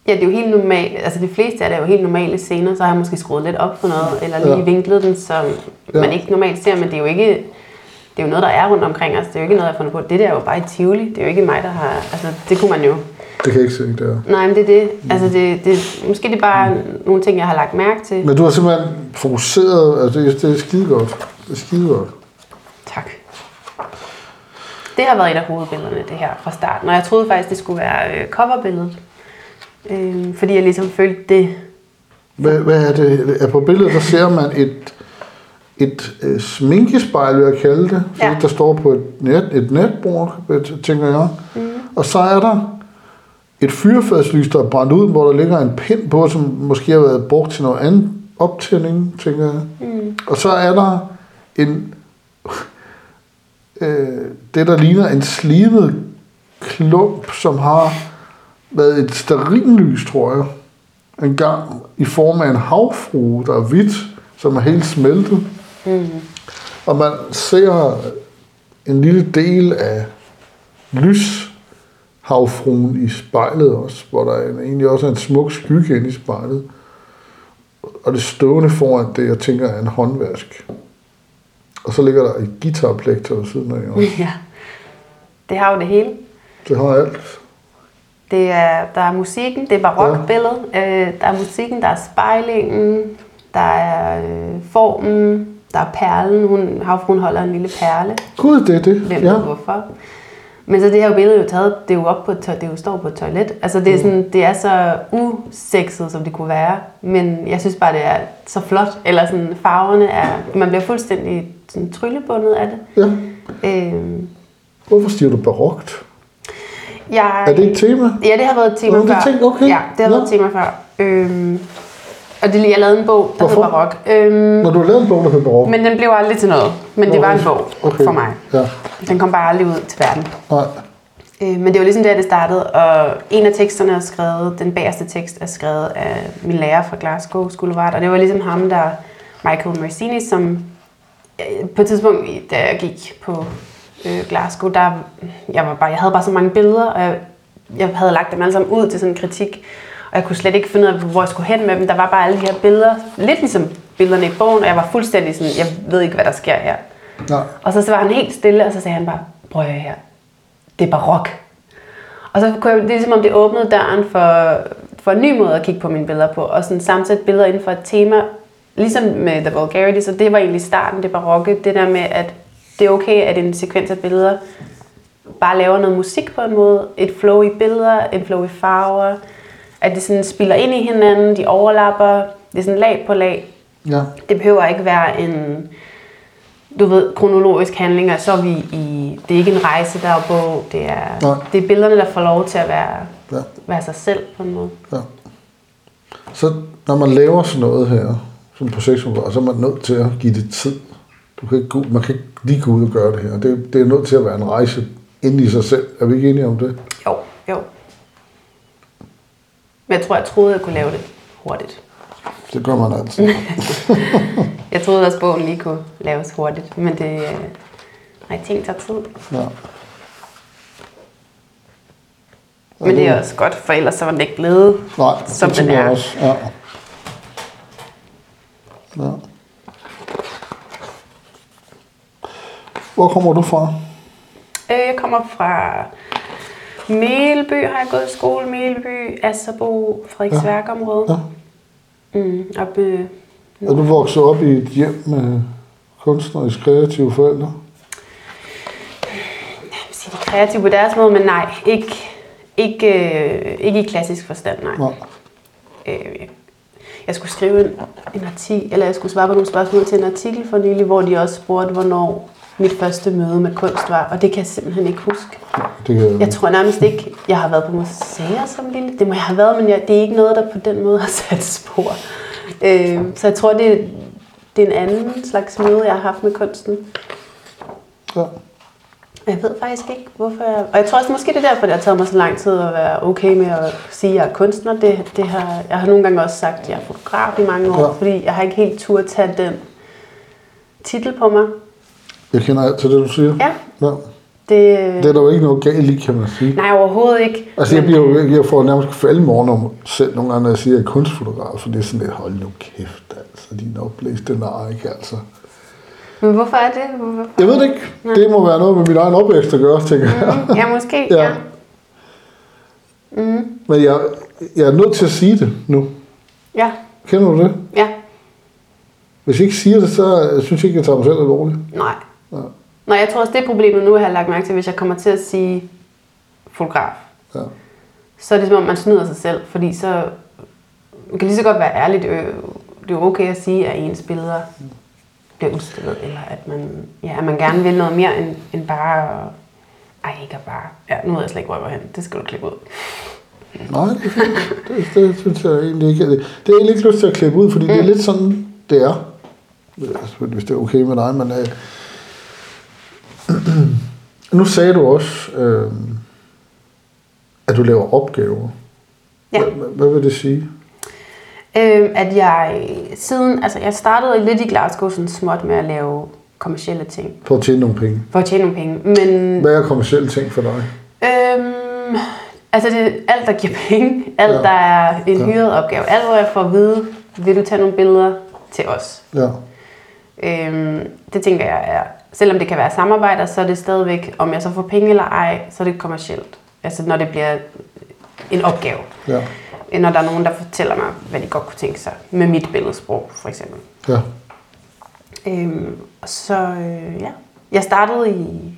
Ja, det er jo helt normalt. Altså de fleste af det er jo helt normale scener, så har jeg måske skruet lidt op for noget, eller lige Ja. vinklet den, som Ja. man ikke normalt ser, men det er jo ikke... Det er jo noget, der er rundt omkring os. Det er jo ikke noget, jeg har fundet på. Det der er jo bare i Tivoli. Det er jo ikke mig, der har... Altså, det kunne man jo... Det kan jeg ikke se, det er. Nej, men det er det. Altså, det, det, måske det er bare nogle ting, jeg har lagt mærke til. Men du har simpelthen fokuseret, altså det, det er skide godt. Det er skide godt. Tak. Det har været et af hovedbillederne, det her fra starten. Og jeg troede faktisk, det skulle være øh, coverbilledet. Øh, fordi jeg ligesom følte det... Hvad, hvad er det? Er på billedet, der ser man et, et øh, sminkespejl, vil jeg kalde det. Fordi Ja. der står på et, net, et netbord, tænker jeg. Mm. Og så er der et fyrfadslys, der er brændt ud, hvor der ligger en pind på, som måske har været brugt til noget andet optænding, tænker jeg. Mm. Og så er der en øh, det, der ligner en slimet klump, som har været et sterinlys, tror jeg, en gang i form af en havfrue, der er hvidt, som er helt smeltet. Mm. Og man ser en lille del af lyshavfruen i spejlet også, hvor der er egentlig også er en smuk skygge inde i spejlet. Og det stående foran det, jeg tænker, er en håndvask. Og så ligger der et guitarplekter ved siden af også. Ja. Det har jo det hele. Det har alt. Det er, der er musikken, det er barokbilledet. Øh, der er musikken, der er spejlingen, der er øh, formen, der er perlen. Hun, havfruen holder en lille perle. Gud, det er det. Hvem ja. ja. ved hvorfor? Men så det her billede er jo taget, det er jo op på det er jo står på et toilet. Altså det er, sådan, det er så usekset, som det kunne være. Men jeg synes bare, det er så flot. Eller sådan farverne er, man bliver fuldstændig sådan tryllebundet af det. ja. Øhm, Hvorfor siger du barokt? Jeg, Er det et tema? Ja, det har været et tema Nå, det før. tænkte- okay. Ja, det har Nå. været et tema før. Øhm, og det, jeg lavede en bog, der Hvorfor? hedder Barok. Øhm, Når du har lavet en bog, der hedder barok. men den blev aldrig til noget. Men det var en bog okay. for mig. Ja, Den kom bare aldrig ud til verden. nej. Øh, men det var ligesom der, det startede, og en af teksterne er skrevet, den bagerste tekst er skrevet af min lærer fra Glasgow School of Art, og det var ligesom ham, der, Michael Marcini, som øh, på et tidspunkt, da jeg gik på øh, Glasgow, der, jeg, var bare, jeg havde bare så mange billeder, og jeg, jeg havde lagt dem alle sammen ud til sådan en kritik, og jeg kunne slet ikke finde ud af, hvor jeg skulle hen med dem. Der var bare alle de her billeder, lidt ligesom billederne i bogen, og jeg var fuldstændig sådan, jeg ved ikke, hvad der sker her. nej. Og så, så var han helt stille, og så sagde han bare, prøv at her, det er barok. Og så kunne jeg, det er ligesom om det åbnede døren for, for en ny måde at kigge på mine billeder på, og sådan sammensætte billeder inden for et tema, ligesom med The Vulgarity, så det var egentlig starten, det barokke, det der med, at det er okay, at en sekvens af billeder bare laver noget musik på en måde, et flow i billeder, en flow i farver, at det sådan spiller ind i hinanden, de overlapper, det er sådan lag på lag, Ja. Det behøver ikke være en, du ved, kronologisk handling, og så er vi i, det er ikke en rejse, der er bog, det er, Nej. det er billederne, der får lov til at være, Ja. være sig selv på en måde. ja. Så når man laver sådan noget her, som projektmodel, så er man nødt til at give det tid. Du kan ikke man kan ikke lige gå ud og gøre det her. Det, det er nødt til at være en rejse ind i sig selv. Er vi ikke enige om det? Jo, jo. Men jeg tror, jeg troede, jeg kunne lave det hurtigt. Det gør man altid. Jeg troede også, bogen lige kunne laves hurtigt, men det, øh, nej, ting tager tid. Ja. Men det er også godt, for ellers så var den ikke blevet, Nej, som det den er. også. Ja. Ja. Hvor kommer du fra? Øh, Jeg kommer fra Melby, har jeg gået i skole. Melby, Asserbo, Frederiksværk-området. Ja. Mm, op, øh, Er du vokset op i et hjem med kunstnerisk kreative forældre? jeg vil kreative på deres måde, men nej, ikke, ikke, øh, ikke i klassisk forstand, nej. Nej. Øh, jeg skulle skrive en, en artikel, eller jeg skulle svare på nogle spørgsmål til en artikel for nylig, hvor de også spurgte, hvornår mit første møde med kunst var, og det kan jeg simpelthen ikke huske. Det kan Jeg tror nærmest ikke, jeg har været på museer som lille. Det må jeg have været, men jeg, det er ikke noget, der på den måde har sat spor. Øh, så jeg tror, det, er- det er en anden slags møde, jeg har haft med kunsten. Ja. Jeg ved faktisk ikke, hvorfor jeg... Og jeg tror også, måske det er derfor, det har taget mig så lang tid at være okay med at sige, at jeg er kunstner. Det, det har, jeg har nogle gange også sagt, at jeg er fotograf i mange år, Ja. fordi jeg har ikke helt tur tage den titel på mig. Jeg kender alt til det, du siger. Ja, ja. det... Det er der jo ikke noget galt i, kan man sige. Nej, overhovedet ikke. Altså, jeg, bliver jo, jeg får nærmest kvalme morgen selv nogle gange, når jeg siger, at jeg er kunstfotograf, for det er sådan lidt, hold nu kæft, altså, din opblæste nar, ikke altså. Men hvorfor er det? Hvorfor? Jeg ved det ikke. Det må være noget med min egen opvækst at gøre, tænker jeg. Mm, ja, måske. Ja. ja. ja. Mm, Men jeg, jeg er nødt til at sige det nu. ja. Kender du det? Ja. Hvis jeg ikke siger det, så øh, synes jeg ikke, jeg tager mig selv alvorligt. Nej. Ja. Nej, jeg tror også, det er problemet nu, har jeg lagt mærke til, hvis jeg kommer til at sige fotograf. Ja. Så er det som om, man snyder sig selv, fordi så... Man kan lige så godt være ærlig, det er jo, er okay at sige, at ens billeder bliver udstillet, eller at man, ja, at man gerne vil noget mere end, end bare... Ej, ikke bare... Ja, nu ved jeg slet ikke, hvor jeg var hen. Det skal du klippe ud. Nej, det, er fint. det, det synes jeg egentlig ikke. Det, det er egentlig ikke lyst til at klippe ud, fordi mm. det er lidt sådan, det er. Det er selvfølgelig, Hvis det er okay med dig, men... Øh, nu sagde du også, øh, at du laver opgaver. Ja. Hvad, vil det sige? Øh, at jeg siden... Altså, jeg startede lidt i Glasgow sådan småt med at lave kommercielle ting. For at tjene nogle penge. For at tjene nogle penge. Men Hvad er kommersielle ting for dig? Øhm, altså det er alt, der giver penge. Alt, ja. der er en Ja. hyret opgave. Alt, hvor jeg får at vide, vil du tage nogle billeder til os. Ja. Øhm, det tænker jeg er, selvom det kan være samarbejder, så er det stadigvæk, om jeg så får penge eller ej, så er det kommercielt. Altså når det bliver en opgave. Ja. Når der er nogen, der fortæller mig, hvad de godt kunne tænke sig. Med mit billedsprog, for eksempel. Ja. Øhm, så, øh, ja. Jeg startede i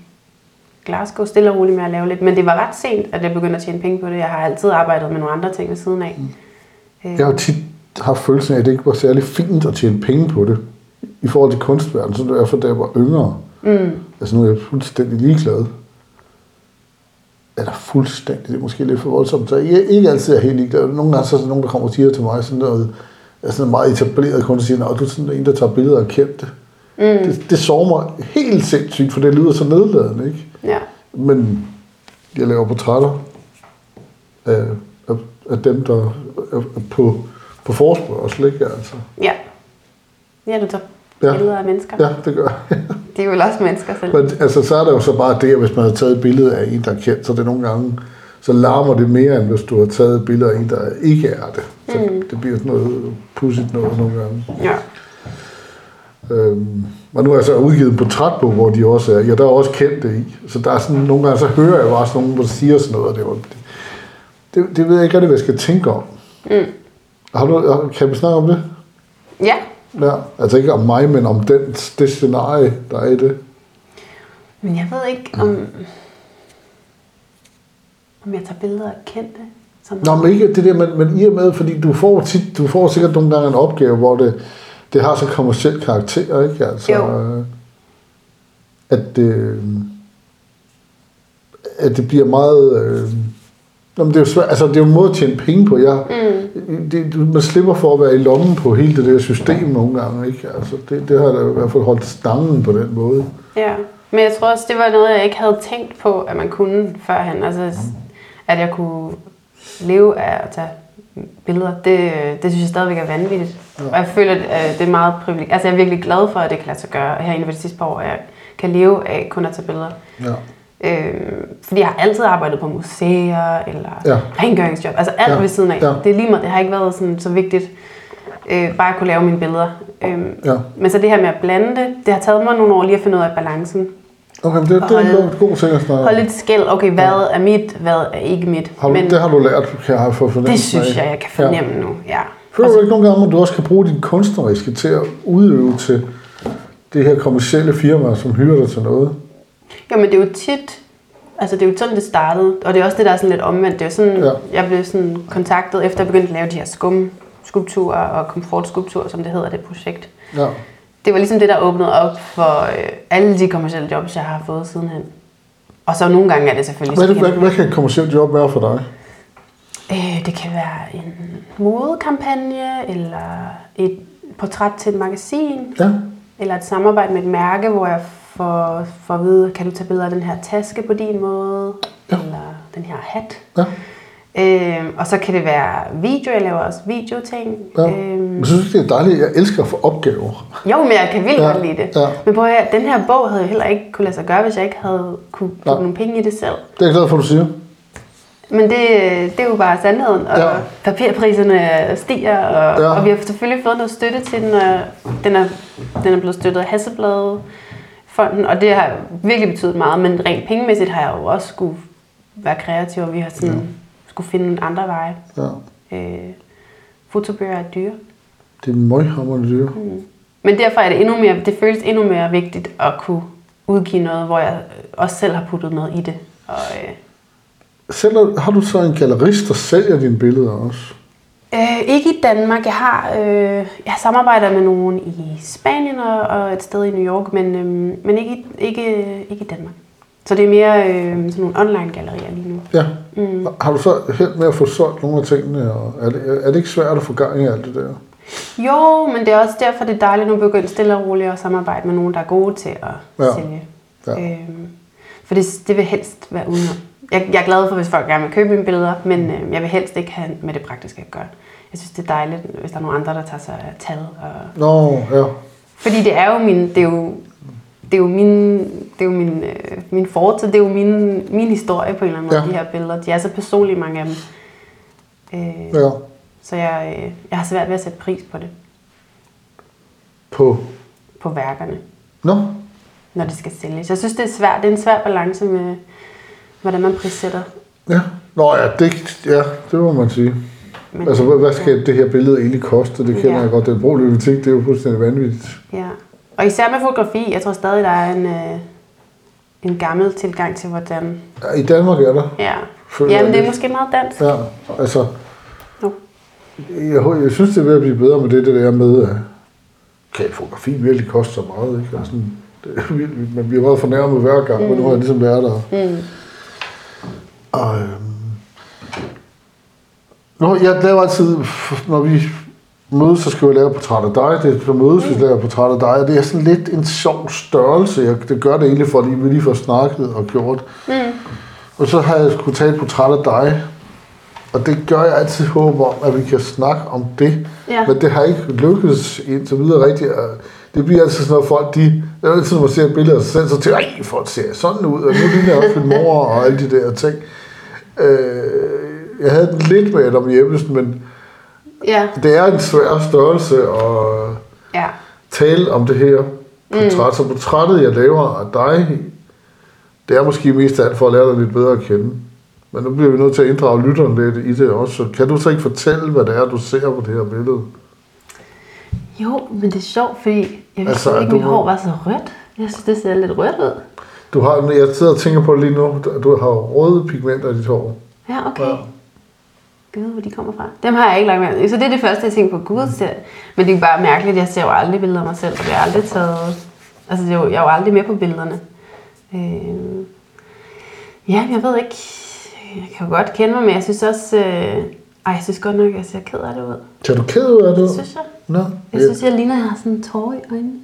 Glasgow stille og roligt med at lave lidt, men det var ret sent, at jeg begyndte at tjene penge på det. Jeg har altid arbejdet med nogle andre ting ved siden af. Mm. Jeg har tit haft følelsen af, at det ikke var særlig fint at tjene penge på det. I forhold til kunstverdenen, så det er for, da jeg var yngre. Mm. Altså nu er jeg fuldstændig ligeglad. Eller fuldstændig, det er måske lidt for voldsomt. Så jeg er ikke altid er helt ligeglad. Nogle gange så er der nogen, der kommer og siger til mig sådan noget, altså sådan meget etableret og siger, at du er sådan en, der tager billeder af kendte. Mm. Det, det sover mig helt sindssygt, for det lyder så nedladende, ikke? Ja. Men jeg laver portrætter af, af, af dem, der er på, på forspørgsel, ikke? Altså. Ja. Ja, du tager Ja. billeder af mennesker. Ja, det gør jeg. De er jo også mennesker selv. Men altså, så er der jo så bare det, at hvis man har taget et billede af en, der er kendt, så er det nogle gange, så larmer det mere, end hvis du har taget et billede af en, der ikke er det. Så mm. det bliver sådan noget pudsigt noget nogle gange. Ja. Øhm, og nu er jeg så udgivet en portrætbog, hvor de også er, ja, der er også kendte i. Så der er sådan, nogle gange så hører jeg bare sådan nogen, der siger sådan noget, og det, var, det, det ved jeg ikke rigtig, hvad jeg skal tænke om. Mm. Har du, kan vi snakke om det? Ja. Ja, altså ikke om mig, men om den, det scenarie, der er i det. Men jeg ved ikke, om, om jeg tager billeder af kendte. Som Nå, men ikke det der, men, men i og med, fordi du får, tit, du får sikkert nogle gange en opgave, hvor det, det har så kommersiel karakter, ikke? Altså, Jo. at det, at det bliver meget... Øh, Jamen, det er jo svært. Altså, det er jo en måde at tjene penge på. Jeg, mm. det, du- man slipper for at være i lommen på hele det der system nogle gange, ikke? Altså, det, det har da i hvert fald holdt stangen på den måde. Ja, men jeg tror også, det var noget, jeg ikke havde tænkt på, at man kunne førhen. Altså, at jeg kunne leve af at tage billeder, det, det synes jeg stadigvæk er vanvittigt. Ja. Og jeg føler, at det er meget privilegeret. Altså, jeg er virkelig glad for, at det kan lade sig gøre her inden for de sidste par år, at jeg kan leve af kun at tage billeder. Ja. Øhm, fordi jeg har altid arbejdet på museer, eller Ja. ja. rengøringsjob, altså alt Ja. ja. ved siden af. Ja. Ja. Det er lige meget, det har ikke været sådan, så vigtigt, øh, bare at kunne lave mine billeder. Øhm, Ja. Men så det her med at blande det, det har taget mig nogle år lige at finde ud af balancen. Okay, men det, det er en god, ting at snakke. Hold lidt skæld, okay, hvad er mit, hvad er ikke mit. Har du, Men det har du lært, kan jeg få fornemmelse det synes jeg, jeg kan fornemme ja. nu. Ja. Føler du ikke nogle gange, at du også kan bruge din kunstneriske til at udøve til det her kommercielle firma, som hyrer dig til noget? Jo, men det er jo tit, altså det er jo sådan, det startede, og det er også det, der er sådan lidt omvendt. Det er jo sådan, Ja. jeg blev sådan kontaktet, efter jeg begyndte at lave de her skum skulpturer og komfortskulpturer, som det hedder, det projekt. Ja. Det var ligesom det, der åbnede op for øh, alle de kommercielle jobs, jeg har fået sidenhen. Og så nogle gange er det selvfølgelig Hvad, hvad, hvad kan et kommercielt job være for dig? Øh, det kan være en modekampagne, eller et portræt til et magasin, Ja, eller et samarbejde med et mærke, hvor jeg får, får at vide, kan du tage billeder af den her taske på din måde, Ja. eller den her hat. ja. Øhm, og så kan det være video, jeg laver også videoting. ja. Øhm, Jeg synes, det er dejligt. Jeg elsker at få opgaver. jo, men jeg kan vildt Ja, godt lide det. ja. Men prøv at høre, den her bog havde jeg heller ikke kunne lade sig gøre, hvis jeg ikke havde kunne Ja. putte nogle penge i det selv. Det er jeg glad for, du siger. Men det, det er jo bare sandheden, og Ja. ja. papirpriserne stiger, og, Ja. ja. og vi har selvfølgelig fået noget støtte til den, og den er, den er blevet støttet af Hasselblad fonden, og det har virkelig betydet meget, men rent pengemæssigt har jeg jo også skulle være kreativ, og vi har sådan, ja. skulle finde andre veje. Ja. Øh, fotobøger er dyre. Det er møghammerende dyr. Men derfor er det endnu mere, det føles endnu mere vigtigt at kunne udgive noget, hvor jeg også selv har puttet noget i det. Og, øh, Selv, har du så en gallerist, der sælger dine billeder også? Øh, ikke i Danmark. Jeg har, øh, jeg samarbejder med nogen i Spanien og, og et sted i New York, men, øh, men ikke, ikke, ikke i Danmark. Så det er mere øh, sådan nogle online-gallerier lige nu. Ja. Mm. Har du så held med at få solgt nogle af tingene? Og er, det, er det ikke svært at få gang i alt det der? Jo, men det er også derfor, det er dejligt nu at begynde stille og roligt at samarbejde med nogen, der er gode til at Ja. sælge. Ja. Øhm, for det, det vil helst være udenom. Jeg, jeg er glad for, hvis folk gerne vil købe mine billeder, men øh, jeg vil helst ikke have med det praktiske at gøre. Jeg synes, det er dejligt, hvis der er nogle andre, der tager sig af tal. Og... Nå, ja. Fordi det er jo min, det er jo, det er jo min, det er jo min, øh, min fortid, det er jo min, min historie på en eller anden måde, Ja. de her billeder. De er så personlige, mange af dem. Øh, ja. Så jeg, øh, jeg har svært ved at sætte pris på det, På... på værkerne, Nå, når det skal sælges. Jeg synes, det er svært. Det er en svær balance med, hvordan man prissætter. ja. Nå ja, det, ja, det må man sige. Men, Altså, hvad, hvad skal det her billede egentlig koste? Det kender Ja. jeg godt. Den brugerløbetik, det er jo fuldstændig vanvittigt. Ja. Og især med fotografi, jeg tror stadig, der er en, øh, en gammel tilgang til, hvordan... Ja, I Danmark er der. Ja, Føler jeg Jamen, det er måske meget dansk. Ja, altså, Nu. jeg, jeg synes, det er ved at blive bedre med det, det der med, at kan fotografi virkelig koste så meget? Ikke? Altså, det er virkelig, man bliver meget fornærmet hver gang, mm. men nu er det ligesom det er der. Mm. Og, øhm, nu, jeg laver altid, når vi mødes, så skal jeg lave portræt af dig. Det er så mødes, vi laver portræt af dig. Og det er sådan lidt en sjov størrelse. Jeg, det gør det egentlig, fordi vi lige får snakket og gjort. Mm. Og så har jeg skulle tage et portræt af dig. Og det gør jeg altid håb om, at vi kan snakke om det. Ja. Men det har ikke lykkedes indtil videre rigtigt. Det bliver altid sådan noget, folk de... Det er altid, når man ser et billede af sig selv, så tænker jeg, folk ser sådan ud, og nu ligner jeg også min mor og alle de der ting. Øh, jeg havde den lidt med Adam Jeppesen, men Ja, det er en svær størrelse at ja. tale om det her portræt. Mm. Så portrættet, jeg laver af dig, det er måske mest af alt for at lære dig lidt bedre at kende. Men nu bliver vi nødt til at inddrage lytteren lidt i det også. Så kan du så ikke fortælle, hvad det er, du ser på det her billede? Jo, men det er sjovt, fordi jeg vidste Altså, ikke, at mit hår var så rødt. Jeg synes, det ser lidt rødt ud. Du har, jeg sidder og tænker på det lige nu, du har røde pigmenter i dit hår. Ja, okay. Ja. Gud, hvor de kommer fra. Dem har jeg ikke lagt mærke. Så det er det første, jeg tænker på. Gud, ser. Men det er jo bare mærkeligt. Jeg ser jo aldrig billeder af mig selv, og jeg har aldrig taget... Altså, det er jo, jeg er jo aldrig med på billederne. Øh, ja, jeg ved ikke. Jeg kan jo godt kende mig, men jeg synes også... Øh, ej, jeg synes godt nok, at jeg ser ked af det ud. Ser du ked ud af det? Det synes jeg. Nå, Jeg synes, jeg ligner, at jeg har sådan en tårer i øjnene.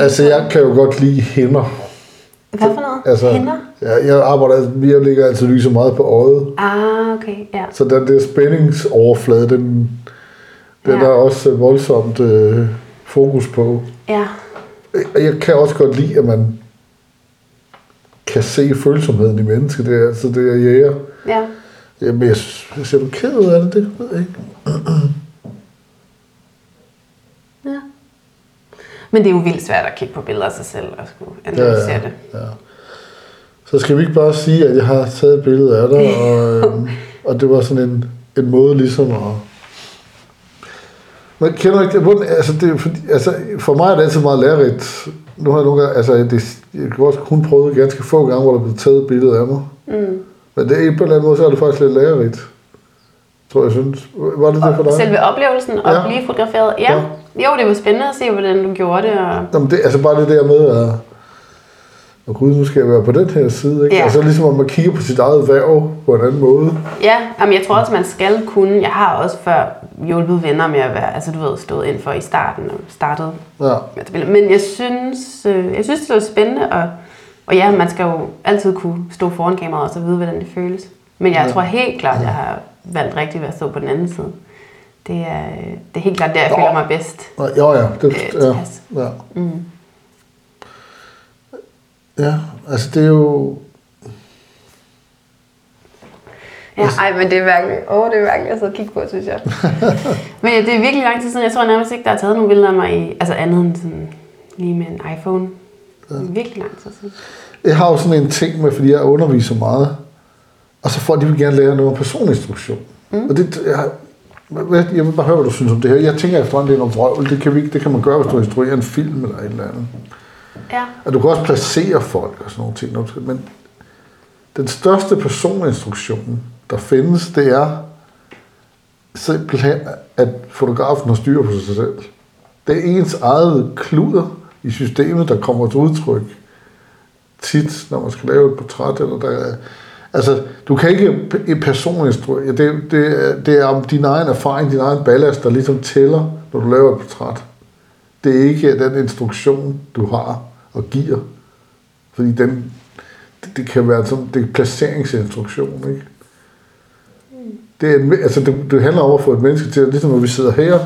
Altså, jeg kan jo godt lide hænder. Hvad for noget? Altså, Hænder? Ja, jeg arbejder, vi lægger altid lyset meget på øjet. Ah, okay, ja. Så den der spændingsoverflade, den, den Ja. er også voldsomt øh, fokus på. Ja, Og Jeg kan også godt lide, at man kan se følsomheden i mennesket. Det er, altså, det er jæger. ja. Jamen, jeg, synes- ser du ked ud af det? Det ved jeg ikke. Ja. Men det er jo vildt svært at kigge på billeder af sig selv og skulle analysere det. ja. Så skal vi ikke bare sige, at jeg har taget et billede af dig, og, øhm, og det var sådan en, en måde ligesom at... Men kender ikke det? Altså, det fordi, altså, for mig er det altid meget lærerigt. Nu har jeg nogle gange, altså, det, jeg kan også kun prøvet ganske få gange, hvor der er blevet taget et billede af mig. Mm. Men det er på en eller anden måde, så er det faktisk lidt lærerigt. Tror jeg, synes. Var det det for dig? Selve oplevelsen og Ja. blive fotograferet. Ja. Ja. Jo, det var spændende at se, hvordan du gjorde det. Og... Jamen, det, altså bare det der med, at og gud, nu skal jeg være på den her side. Ikke? Ja. Altså ligesom, at man kigger på sit eget værv på en anden måde. Ja, jamen, jeg tror også, man skal kunne. Jeg har også før hjulpet venner med at være, altså du ved, stået ind for i starten og startet Ja. at. Men jeg synes, øh, jeg synes, det var spændende, og, og ja, man skal jo altid kunne stå foran kameraet og så vide, hvordan det føles. Men jeg Ja. tror helt klart, jeg har valgt rigtigt ved at stå på den anden side. Det er, det er helt klart der, jeg føler mig bedst. Jo, ja. Det, Øh, ja, ja. Mm. ja, altså det er jo... Ja, ej, men det er virkelig, åh, det er virkelig at sidde og kigge på, synes jeg. men ja, det er virkelig lang tid siden. Jeg tror nærmest ikke, der er taget nogle billeder af mig i, altså andet end sådan, lige med en iPhone. Det er virkelig lang tid siden. Jeg har jo sådan en ting med, fordi jeg underviser meget, og så folk, de vil gerne lære noget om personinstruktion. Mm. Og det, jeg, jeg vil bare høre, hvad du synes om det her. Jeg tænker efterhånden, det er noget vrøvl. Det kan, vi ikke, det kan man gøre, hvis du instruerer en film eller et eller andet. Ja. Og du kan også placere folk og sådan nogle ting. Men den største personinstruktion, der findes, det er simpelthen, at fotografen har styr på sig selv. Det er ens eget kluder i systemet, der kommer til udtryk tit, når man skal lave et portræt. Eller der er, altså, du kan ikke en personinstruere. Det, det, det er om din egen erfaring, din egen ballast, der ligesom tæller, når du laver et portræt. Det er ikke den instruktion, du har og giver. Fordi den, det, det kan være sådan, det er placeringsinstruktion, ikke? Det, er en, altså det, det handler om at få et menneske til, ligesom når vi sidder her,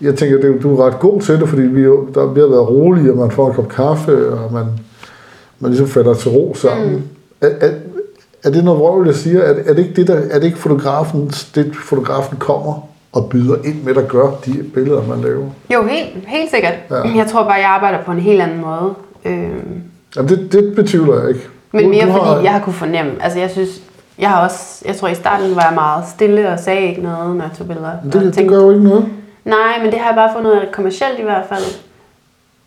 jeg tænker, det, du er ret god til det, fordi vi, der vi har været rolige, roligt, og man får en kop kaffe, og man, man ligesom falder til ro sammen. Mm. Er, er, er det noget vrøvl, jeg siger? Er, er, det ikke det, der, er det ikke fotografen, det fotografen kommer og byder ind med, der gør de billeder, man laver? Jo, helt, helt sikkert. Ja. Jeg tror bare, jeg arbejder på en helt anden måde. Øhm, Jamen, det, det betvivler jeg ikke. men Du- mere du fordi, har- jeg har kunne fornemme, altså jeg synes, jeg har også, jeg tror i starten var jeg meget stille og sagde ikke noget, når jeg tog billeder. Det, det tænkte, gør jo ikke noget. Nej, men det har jeg bare fundet kommercielt i hvert fald,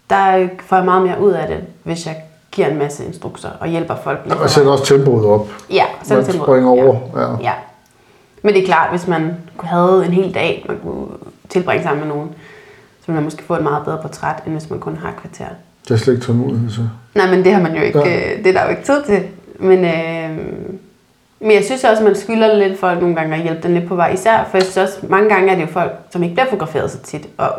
der får jeg meget mere ud af det, hvis jeg giver en masse instrukser og hjælper folk. Og sætter også tempoet op. Ja, så er Man det tempoet. springer over. Ja. Ja. ja. Men det er klart, hvis man havde en hel dag, man kunne tilbringe sammen med nogen, så ville man måske få et meget bedre portræt, end hvis man kun har et kvarter. Det er slet ikke tålmodighed til. Nej, men det har man jo ikke, Ja. ja. det er der jo ikke tid til. Men, øh, men jeg synes også, man skylder lidt folk nogle gange at hjælpe dem lidt på vej. Især, for jeg synes også, mange gange er det jo folk, som ikke bliver fotograferet så tit. Og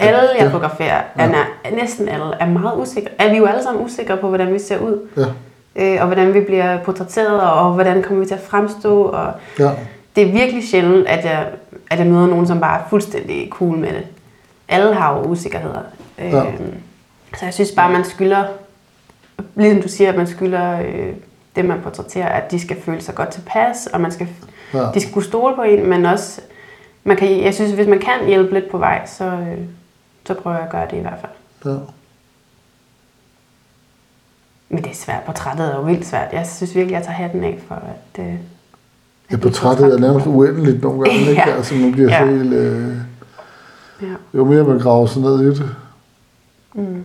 alle, jeg Ja. fotograferer, er, er, næsten alle, er meget usikre. Er vi jo alle sammen usikre på, hvordan vi ser ud. Ja. Øh, og hvordan vi bliver portrætteret, og hvordan kommer vi til at fremstå. Og Ja. det er virkelig sjældent, at jeg, at jeg møder nogen, som bare er fuldstændig cool med det. Alle har jo usikkerheder. Ja. Øh, så jeg synes bare, man skylder, ligesom du siger, at man skylder øh, det, man portrætterer, at de skal føle sig godt tilpas, og man skal, Ja. ja. de skal kunne stole på en, men også, man kan, jeg synes, hvis man kan hjælpe lidt på vej, så, øh, så prøver jeg at gøre det i hvert fald. ja. Men det er svært. Portrættet er jo vildt svært. Jeg synes virkelig, jeg tager hatten af for, at... Øh, Ja, portrættet er nærmest uendeligt nogle gange, ikke? Ja. Altså, man bliver Ja. helt... Øh, ja. jo mere man graver sig ned i det. Mm.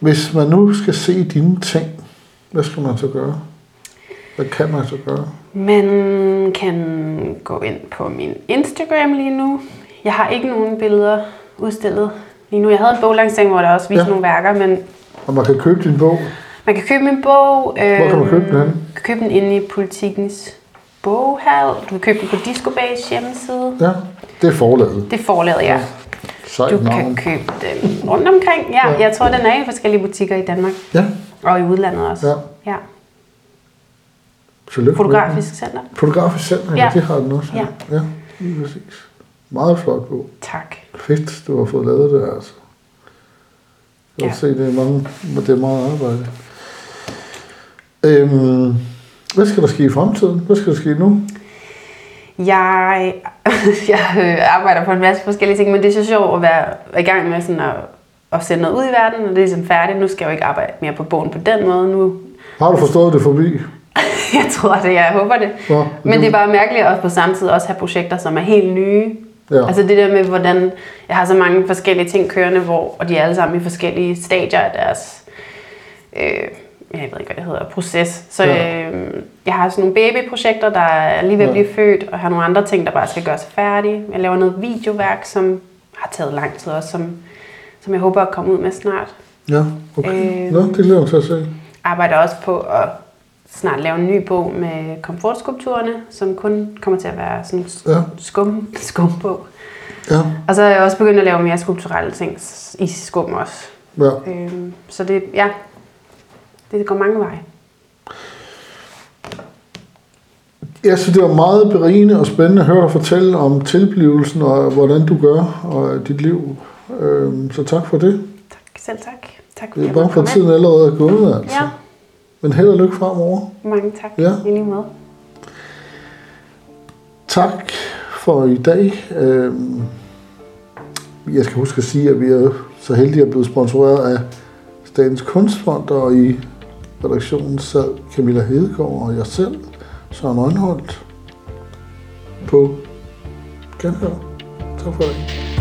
Hvis man nu skal se dine ting, hvad skal man så gøre? Hvad kan man så gøre? Man kan gå ind på min Instagram lige nu. Jeg har ikke nogen billeder udstillet lige nu. Jeg havde en boglancering, hvor der også viste Ja. ja. nogle værker, men Og man kan købe din bog. man kan købe min bog. Øh, Hvor kan man købe den henne? Du kan købe den inde i Politikens boghal. Du kan købe den på Discobays hjemmeside. Ja, det er forlaget. Det er forlaget, ja. Sejt Du navn. kan købe den rundt omkring. Ja, Ja. jeg tror, den er i forskellige butikker i Danmark. Ja, Og i udlandet også. Ja. ja. Tillykke. Fotografisk center. Fotografisk center, ja. Ja. det har den også. Ja. ja lige præcis. Meget flot bog. Tak. Fedt, du har fået lavet det, altså. Jeg kan Ja. se, det er, mange, det er meget arbejde. Øhm, hvad skal der ske i fremtiden? Hvad skal der ske nu? Jeg, jeg øh, arbejder på en masse forskellige ting, men det er så sjovt at være i gang med sådan at, at sende noget ud i verden, og det er ligesom færdigt. Nu skal jeg jo ikke arbejde mere på bogen på den måde. Nu, Har du forstået det forbi? jeg tror det, jeg håber det. Nå, Men det er bare mærkeligt at på samme tid også have projekter, som er helt nye. Ja. Altså det der med, hvordan jeg har så mange forskellige ting kørende, hvor, og de er alle sammen i forskellige stadier af deres, øh, jeg ved ikke, hvad det hedder, proces. Så Ja. øh, jeg har sådan nogle babyprojekter, der er lige ved at Ja. blive født, og har nogle andre ting, der bare skal gøres færdige. Jeg laver noget videoværk, som har taget lang tid også, som, som jeg håber at komme ud med snart. Ja, okay. Øh. Nå, det glæder jeg mig til at se. arbejder også på at snart lave en ny bog med komfortskulpturerne, som kun kommer til at være sådan en Ja. skum, skumbog. Ja, Og så er jeg også begyndt at lave mere skulpturelle ting i skum også. ja. Øhm, så det, ja, det går mange veje. Jeg synes, det var meget berigende og spændende at høre dig fortælle om tilblivelsen og hvordan du gør og dit liv. Øhm, Så tak for det. Tak, selv tak. Tak Det er bare for tiden allerede er gået, altså. Ja, Men held og lykke fremover. mange tak. Ja. I lige måde. Tak for i dag. Øhm, Jeg skal huske at sige, at vi er så heldige at blive sponsoreret af Statens Kunstfond, og i redaktionen sad Camilla Hedegaard og jeg selv, Søren Rønholdt, på Genhør. Tak for det.